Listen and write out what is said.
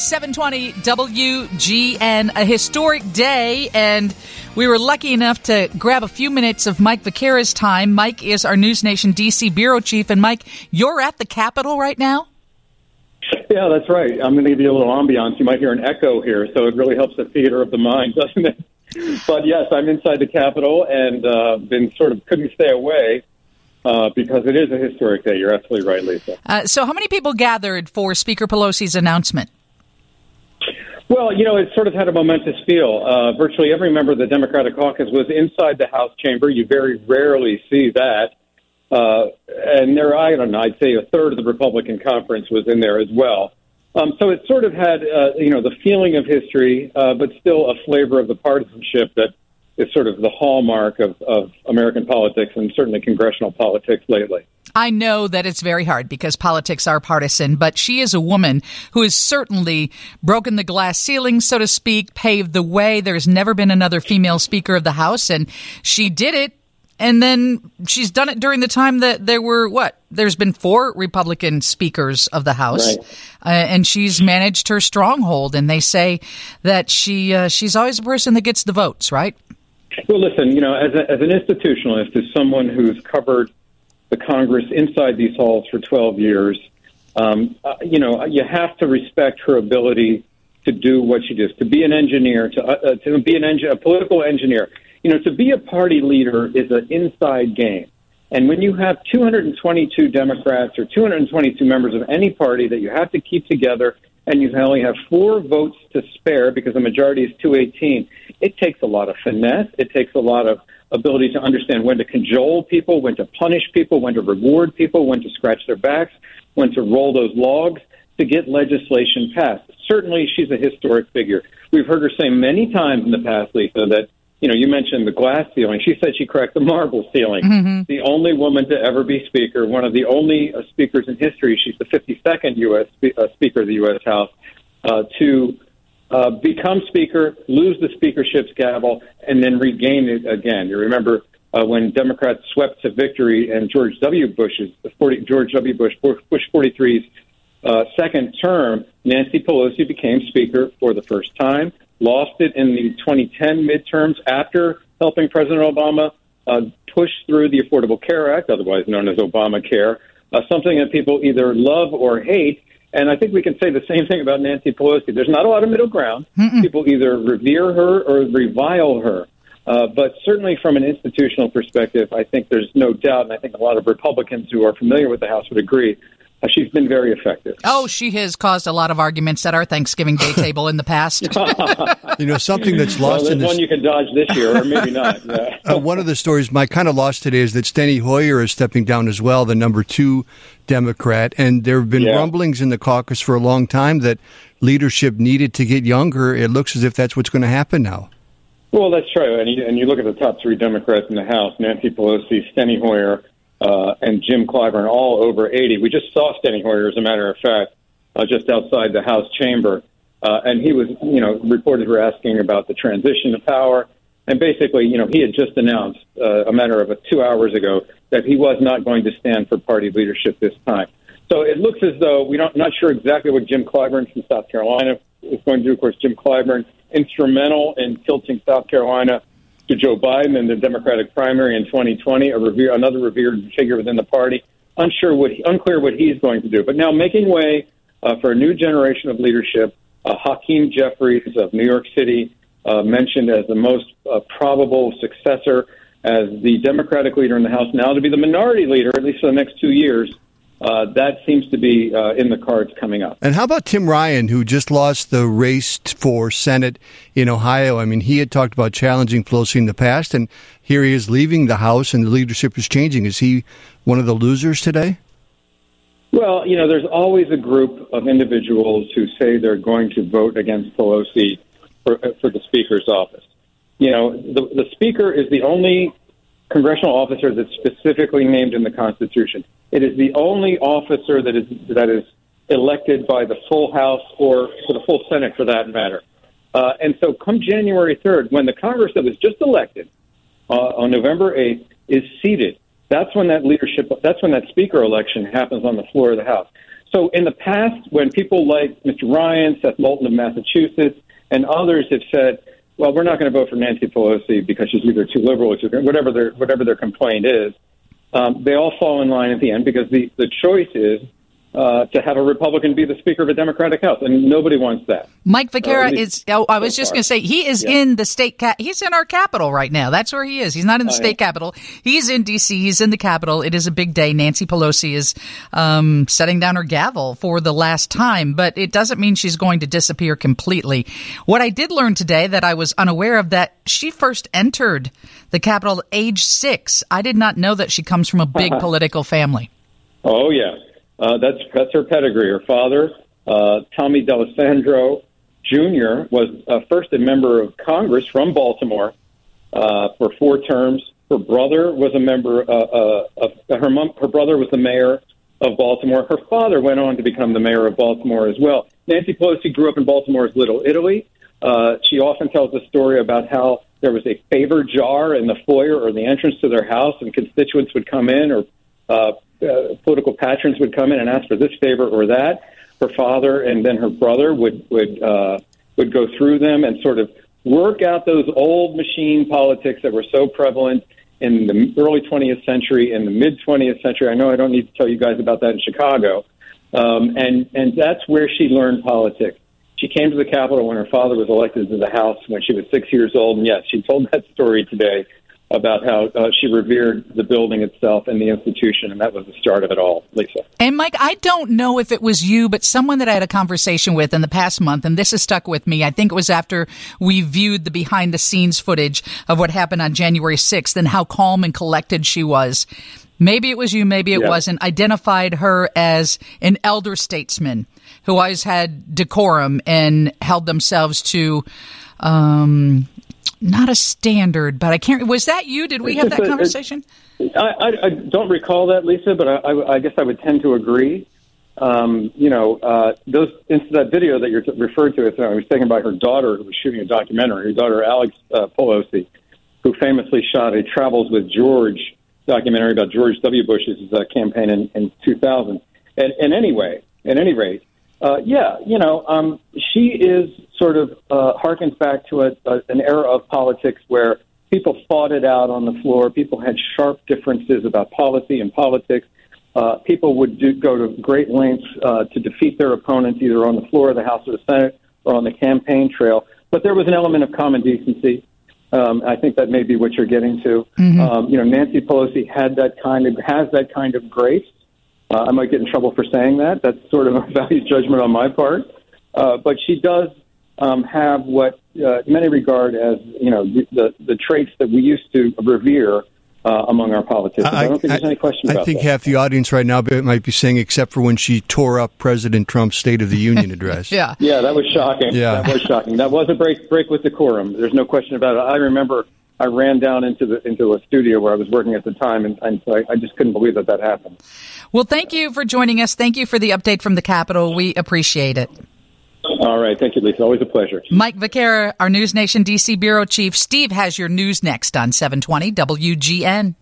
720 WGN, a historic day, and we were lucky enough to grab a few minutes of Mike Viqueira's time. Mike is our News Nation DC bureau chief, and Mike, you're at the Capitol right now? Yeah, that's right. I'm going to give you a little ambiance. You might hear an echo here, so it really helps the theater of the mind, doesn't it? But yes, I'm inside the Capitol and uh, been sort of couldn't stay away. Uh, because it is a historic day. You're absolutely right, Lisa. Uh, so, how many people gathered for Speaker Pelosi's announcement? Well, you know, it sort of had a momentous feel. Uh, virtually every member of the Democratic caucus was inside the House chamber. You very rarely see that. Uh, and there, I don't know, I'd say a third of the Republican conference was in there as well. Um, so it sort of had, uh, you know, the feeling of history, uh, but still a flavor of the partisanship that is sort of the hallmark of, of American politics and certainly congressional politics lately. I know that it's very hard because politics are partisan, but she is a woman who has certainly broken the glass ceiling, so to speak, paved the way. There's never been another female Speaker of the House, and she did it. And then she's done it during the time that there were what? There's been four Republican speakers of the House, right. uh, and she's managed her stronghold. And they say that she uh, she's always a person that gets the votes, right? Well, listen, you know, as, a, as an institutionalist, as someone who's covered the Congress inside these halls for 12 years. Um, uh, you know, you have to respect her ability to do what she does, to be an engineer, to, uh, uh to be an engi- a political engineer. You know, to be a party leader is an inside game. And when you have 222 Democrats or 222 members of any party that you have to keep together and you only have four votes to spare because the majority is 218, it takes a lot of finesse. It takes a lot of ability to understand when to cajole people, when to punish people, when to reward people, when to scratch their backs, when to roll those logs to get legislation passed. Certainly, she's a historic figure. We've heard her say many times in the past, Lisa, that you know, you mentioned the glass ceiling. She said she cracked the marble ceiling. Mm-hmm. The only woman to ever be Speaker, one of the only uh, speakers in history. She's the 52nd U.S. Spe- uh, Speaker of the U.S. House uh, to uh, become Speaker, lose the speakership's gavel, and then regain it again. You remember uh, when Democrats swept to victory and George W. Bush's 40, George W. Bush Bush 43's uh, second term, Nancy Pelosi became Speaker for the first time. Lost it in the 2010 midterms after helping President Obama uh, push through the Affordable Care Act, otherwise known as Obamacare, uh, something that people either love or hate. And I think we can say the same thing about Nancy Pelosi. There's not a lot of middle ground. Mm-mm. People either revere her or revile her. Uh, but certainly from an institutional perspective, I think there's no doubt, and I think a lot of Republicans who are familiar with the House would agree, she's been very effective. Oh, she has caused a lot of arguments at our Thanksgiving Day table in the past. you know, something that's lost well, in this. one you can dodge this year, or maybe not. Yeah. uh, one of the stories, my kind of lost today, is that Steny Hoyer is stepping down as well, the number two Democrat. And there have been yeah. rumblings in the caucus for a long time that leadership needed to get younger. It looks as if that's what's going to happen now. Well, that's true. And you, and you look at the top three Democrats in the House Nancy Pelosi, Steny Hoyer, uh, and Jim Clyburn, all over 80. We just saw Steny Hoyer, as a matter of fact, uh, just outside the House chamber. Uh, and he was, you know, reporters were asking about the transition of power. And basically, you know, he had just announced uh, a matter of uh, two hours ago that he was not going to stand for party leadership this time. So it looks as though we don't not sure exactly what Jim Clyburn from South Carolina is going to do. Of course, Jim Clyburn instrumental in tilting South Carolina to Joe Biden in the Democratic primary in 2020, a revere, another revered figure within the party. Unsure what, unclear what he's going to do. But now making way uh, for a new generation of leadership. Uh, Hakeem Jeffries of New York City uh, mentioned as the most uh, probable successor as the Democratic leader in the House, now to be the minority leader, at least for the next two years. Uh, that seems to be uh, in the cards coming up. And how about Tim Ryan, who just lost the race for Senate in Ohio? I mean, he had talked about challenging Pelosi in the past, and here he is leaving the House, and the leadership is changing. Is he one of the losers today? Well, you know, there's always a group of individuals who say they're going to vote against Pelosi for, for the Speaker's office. You know, the, the Speaker is the only congressional officer that's specifically named in the Constitution. It is the only officer that is that is elected by the full House or for the full Senate, for that matter. Uh, and so, come January 3rd, when the Congress that was just elected uh, on November 8th is seated, that's when that leadership, that's when that speaker election happens on the floor of the House. So, in the past, when people like Mr. Ryan, Seth Moulton of Massachusetts, and others have said, well, we're not going to vote for Nancy Pelosi because she's either too liberal or too whatever their whatever their complaint is. Um, they all fall in line at the end because the the choice is uh, to have a Republican be the Speaker of a Democratic House, and nobody wants that. Mike Viqueira is. Oh, I was so just going to say he is yeah. in the state. Cap- he's in our capital right now. That's where he is. He's not in the state capital. He's in D.C. He's in the capital. It is a big day. Nancy Pelosi is um, setting down her gavel for the last time, but it doesn't mean she's going to disappear completely. What I did learn today that I was unaware of that she first entered the Capitol at age six. I did not know that she comes from a big political family. Oh yeah. Uh, that's that's her pedigree. Her father, uh, Tommy D'Alesandro Jr., was uh, first a member of Congress from Baltimore uh, for four terms. Her brother was a member. Uh, uh, of, her mom, her brother was the mayor of Baltimore. Her father went on to become the mayor of Baltimore as well. Nancy Pelosi grew up in Baltimore's Little Italy. Uh, she often tells a story about how there was a favor jar in the foyer or the entrance to their house, and constituents would come in or uh, uh, political patrons would come in and ask for this favor or that. Her father and then her brother would would uh, would go through them and sort of work out those old machine politics that were so prevalent in the early 20th century, in the mid 20th century. I know I don't need to tell you guys about that in Chicago, um, and and that's where she learned politics. She came to the Capitol when her father was elected to the House when she was six years old, and yes, she told that story today about how uh, she revered the building itself and the institution, and that was the start of it all, Lisa. And Mike, I don't know if it was you, but someone that I had a conversation with in the past month, and this has stuck with me. I think it was after we viewed the behind the scenes footage of what happened on January 6th and how calm and collected she was. Maybe it was you, maybe it yeah. wasn't. Identified her as an elder statesman who always had decorum and held themselves to um, not a standard, but I can't. Was that you? Did we have that conversation? I, I, I don't recall that, Lisa, but I, I, guess I would tend to agree. Um, you know, uh, those into that video that you're referred to, I was taken by her daughter who was shooting a documentary. Her daughter, Alex uh, Pelosi, who famously shot a "Travels with George" documentary about George W. Bush's uh, campaign in, in 2000. And, and anyway, at any rate, uh, yeah, you know, um, she is sort of uh, harkens back to a, a, an era of politics where people fought it out on the floor. People had sharp differences about policy and politics. Uh, people would do, go to great lengths uh, to defeat their opponents, either on the floor of the House or the Senate or on the campaign trail. But there was an element of common decency. Um, I think that may be what you're getting to. Mm-hmm. Um, you know, Nancy Pelosi had that kind of has that kind of grace uh, I might get in trouble for saying that. That's sort of a value judgment on my part. Uh, but she does um, have what uh, many regard as you know the the traits that we used to revere uh, among our politicians. I, I don't think there's any question I, about I think that. half the audience right now might be saying, except for when she tore up President Trump's State of the Union address. yeah, yeah, that was shocking. Yeah, that was shocking. That was a break break with decorum. There's no question about it. I remember I ran down into the into a studio where I was working at the time, and, and so I, I just couldn't believe that that happened. Well, thank you for joining us. Thank you for the update from the Capitol. We appreciate it. All right. Thank you, Lisa. Always a pleasure. Mike Viqueira, our News Nation DC Bureau Chief. Steve has your news next on 720 WGN.